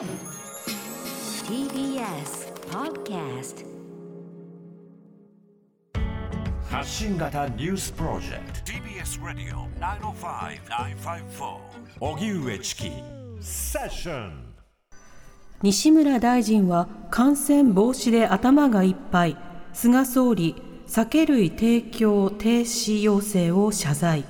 TBS Podcast 発信型ニュースプロジェクト。TBS ラディオ905-954おぎゅうえちきセッション西村大臣は感染防止で頭がいっぱい。菅総理酒類提供停止要請を謝罪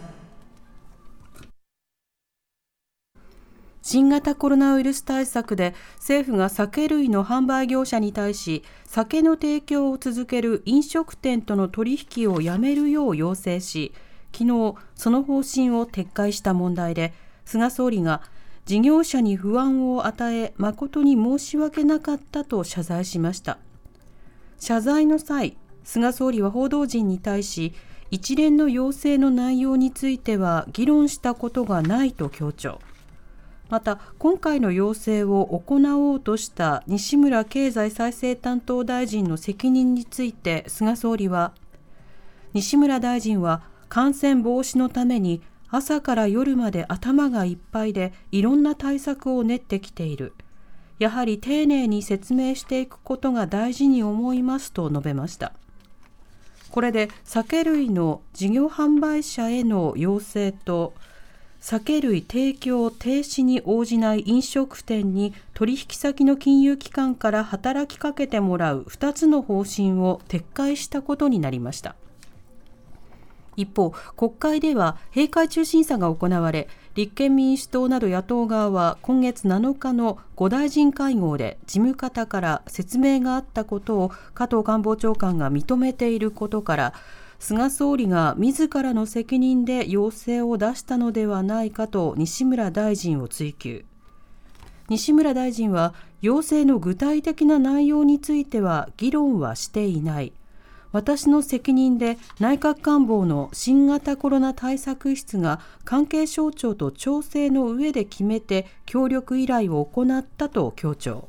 新型コロナウイルス対策で政府が酒類の販売業者に対し酒の提供を続ける飲食店との取引をやめるよう要請し昨日その方針を撤回した問題で菅総理が事業者に不安を与え誠に申し訳なかったと謝罪しました。謝罪の際菅総理は報道陣に対し一連の要請の内容については議論したことがないと強調。また今回の要請を行おうとした西村経済再生担当大臣の責任について菅総理は西村大臣は感染防止のために朝から夜まで頭がいっぱいでいろんな対策を練ってきている。やはり丁寧に説明していくことが大事に思いますと述べました。これで酒類の事業販売者への要請と酒類提供停止に応じない飲食店に取引先の金融機関から働きかけてもらう2つの方針を撤回したことになりました。一方国会では閉会中審査が行われ立憲民主党など野党側は今月7日の5大臣会合で事務方から説明があったことを加藤官房長官が認めていることから菅総理が自らの責任で要請を出したのではないかと西村大臣を追及。西村大臣は要請の具体的な内容については議論はしていない。私の責任で内閣官房の新型コロナ対策室が関係省庁と調整の上で決めて協力依頼を行ったと強調。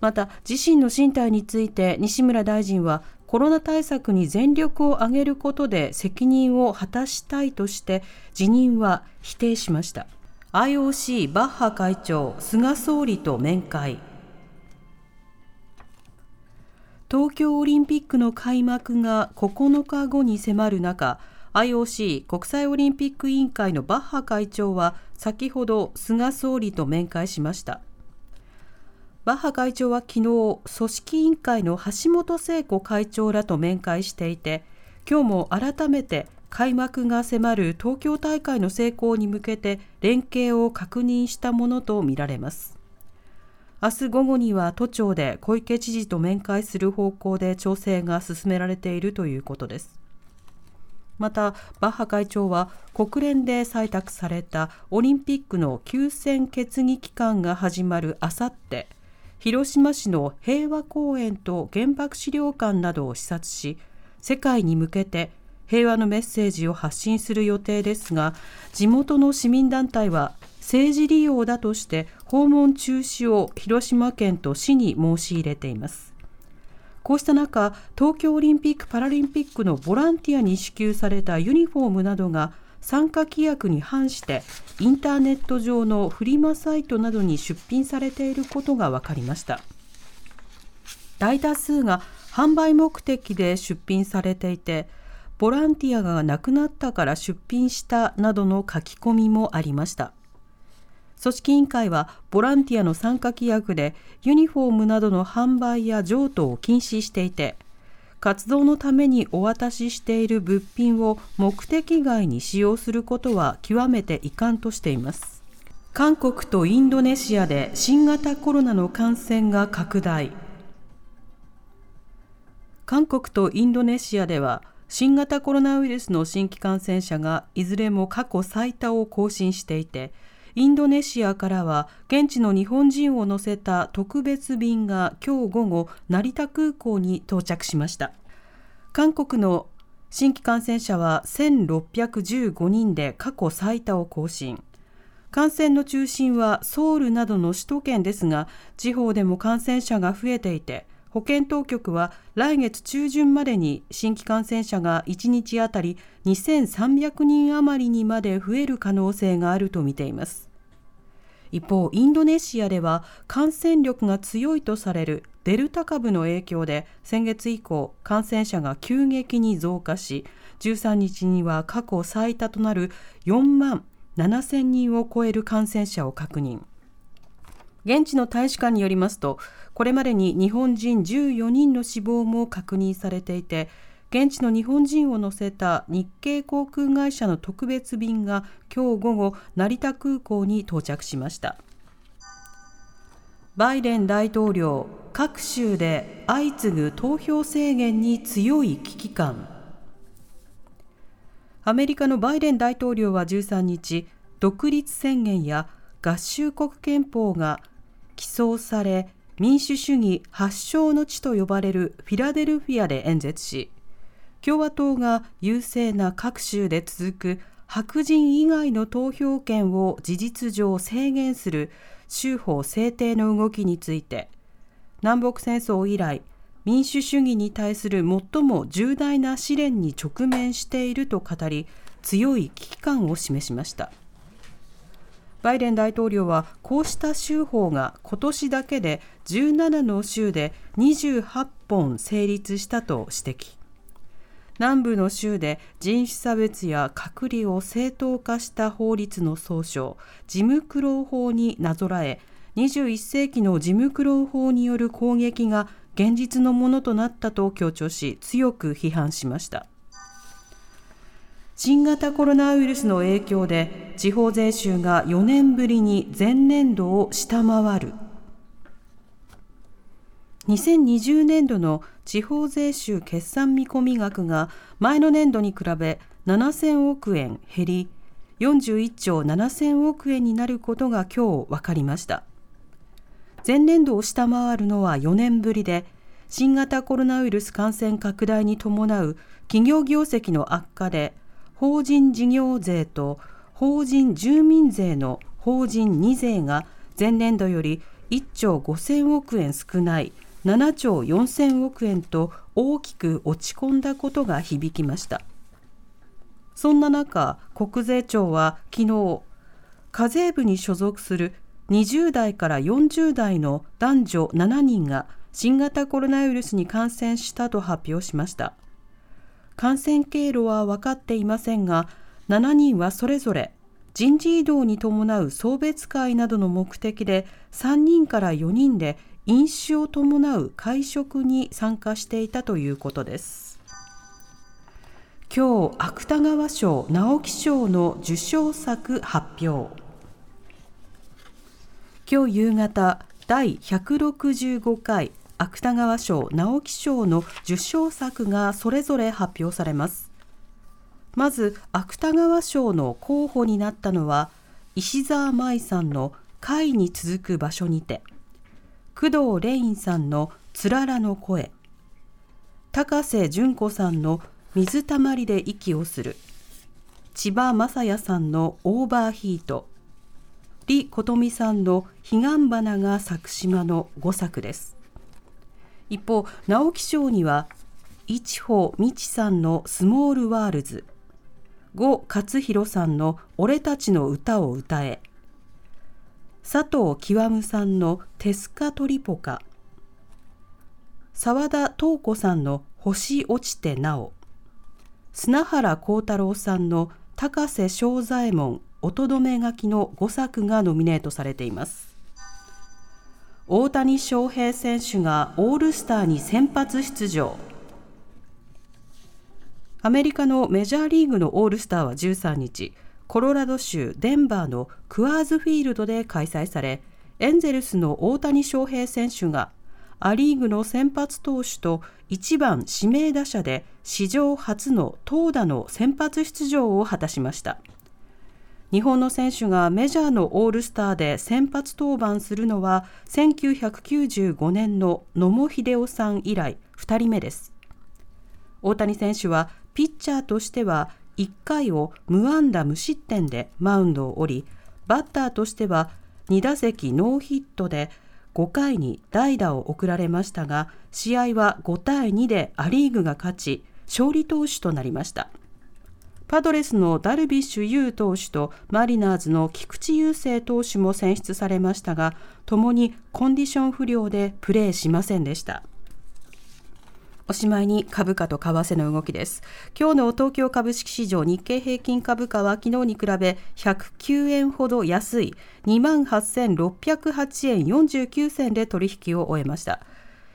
また自身の進退について西村大臣はコロナ対策に全力を挙げることで責任を果たしたいとして辞任は否定しました。IOC バッハ会長菅総理と面会。東京オリンピックの開幕が9日後に迫る中 IOC 国際オリンピック委員会のバッハ会長は先ほど菅総理と面会しました。バッハ会長は昨日、組織委員会の橋本聖子会長らと面会していて、今日も改めて開幕が迫る東京大会の成功に向けて連携を確認したものとみられます。明日午後には都庁で小池知事と面会する方向で調整が進められているということです。また、バッハ会長は国連で採択されたオリンピックの休戦決議期間が始まるあさって、広島市の平和公園と原爆資料館などを視察し世界に向けて平和のメッセージを発信する予定ですが地元の市民団体は政治利用だとして訪問中止を広島県と市に申し入れています。こうした中東京オリンピック・パラリンピックのボランティアに支給されたユニフォームなどが参加規約に反してインターネット上のフリマサイトなどに出品されていることが分かりました。大多数が販売目的で出品されていてボランティアがなくなったから出品したなどの書き込みもありました。組織委員会はボランティアの参加規約でユニフォームなどの販売や譲渡を禁止していて活動のためにお渡ししている物品を目的外に使用することは極めて遺憾としています。韓国とインドネシアで新型コロナの感染が拡大。韓国とインドネシアでは新型コロナウイルスの新規感染者がいずれも過去最多を更新していてインドネシアからは現地の日本人を乗せた特別便が今日午後成田空港に到着しました。韓国の新規感染者は1615人で過去最多を更新。感染の中心はソウルなどの首都圏ですが地方でも感染者が増えていて保健当局は来月中旬までに新規感染者が1日あたり2300人余りにまで増える可能性があると見ています。一方、インドネシアでは感染力が強いとされるデルタ株の影響で先月以降感染者が急激に増加し13日には過去最多となる4万7000人を超える感染者を確認。現地の大使館によりますとこれまでに日本人14人の死亡も確認されていて現地の日本人を乗せた日系航空会社の特別便が今日午後成田空港に到着しました。バイデン大統領各州で相次ぐ投票制限に強い危機感。アメリカのバイデン大統領は13日独立宣言や合衆国憲法が起草され民主主義発祥の地と呼ばれるフィラデルフィアで演説し共和党が優勢な各州で続く白人以外の投票権を事実上制限する州法制定の動きについて南北戦争以来民主主義に対する最も重大な試練に直面していると語り強い危機感を示しました。バイデン大統領はこうした州法が今年だけで17の州で28本成立したと指摘。南部の州で人種差別や隔離を正当化した法律の総称ジムクロー法になぞらえ21世紀のジムクロー法による攻撃が現実のものとなったと強調し強く批判しました。新型コロナウイルスの影響で地方税収が4年ぶりに前年度を下回る。2020年度の地方税収決算見込み額が前の年度に比べ7000億円減り41兆7000億円になることが今日分かりました。前年度を下回るのは4年ぶりで新型コロナウイルス感染拡大に伴う企業業績の悪化で法人事業税と法人住民税の法人2税が前年度より1兆5000億円少ない7兆4000億円と大きく落ち込んだことが響きました。そんな中国税庁は昨日課税部に所属する20代から40代の男女7人が新型コロナウイルスに感染したと発表しました。感染経路は分かっていませんが7人はそれぞれ人事異動に伴う送別会などの目的で3人から4人で飲酒を伴う会食に参加していたということです。今日芥川賞直木賞の受賞作発表。今日夕方第165回芥川賞直木賞の受賞作がそれぞれ発表されます。まず芥川賞の候補になったのは石澤舞さんの「会に続く場所にて」工藤レインさんの「つららの声」高瀬淳子さんの「水たまりで息をする」千葉雅也さんの「オーバーヒート」李琴美さんの「彼岸花が咲く島」の5作です。一方直木賞には一穂美智さんの「スモールワールズ」呉勝弘さんの「俺たちの歌を歌え」佐藤極さんのテスカトリポカ。澤田東子さんの星落ちてなお。砂原幸太郎さんの高瀬正左衛門音止め書きの5作がノミネートされています。大谷翔平選手がオールスターに先発出場。アメリカのメジャーリーグのオールスターは13日。コロラド州デンバーのクアーズフィールドで開催されエンゼルスの大谷翔平選手がア・リーグの先発投手と1番指名打者で史上初の投打の先発出場を果たしました。日本の選手がメジャーのオールスターで先発登板するのは1995年の野茂英雄さん以来2人目です。大谷選手はピッチャーとしては1回を無安打無失点でマウンドを降りバッターとしては2打席ノーヒットで5回に代打を送られましたが試合は5対2でア・リーグが勝ち勝利投手となりました。パドレスのダルビッシュ有投手とマリナーズの菊池雄星投手も選出されましたがともにコンディション不良でプレーしませんでした。おしまいに株価と為替の動きです。今日の東京株式市場日経平均株価は昨日に比べ109円ほど安い2万8608円49銭で取引を終えました。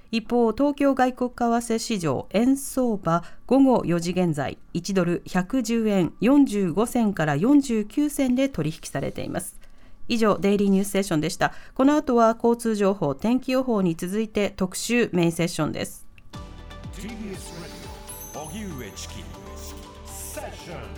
一方、東京外国為替市場円相場午後4時現在1ドル110円45銭から49銭で取引されています。以上デイリーニュースセッションでした。この後は交通情報天気予報に続いて特集メインセッションです。TBS ラジオ荻上チキセッション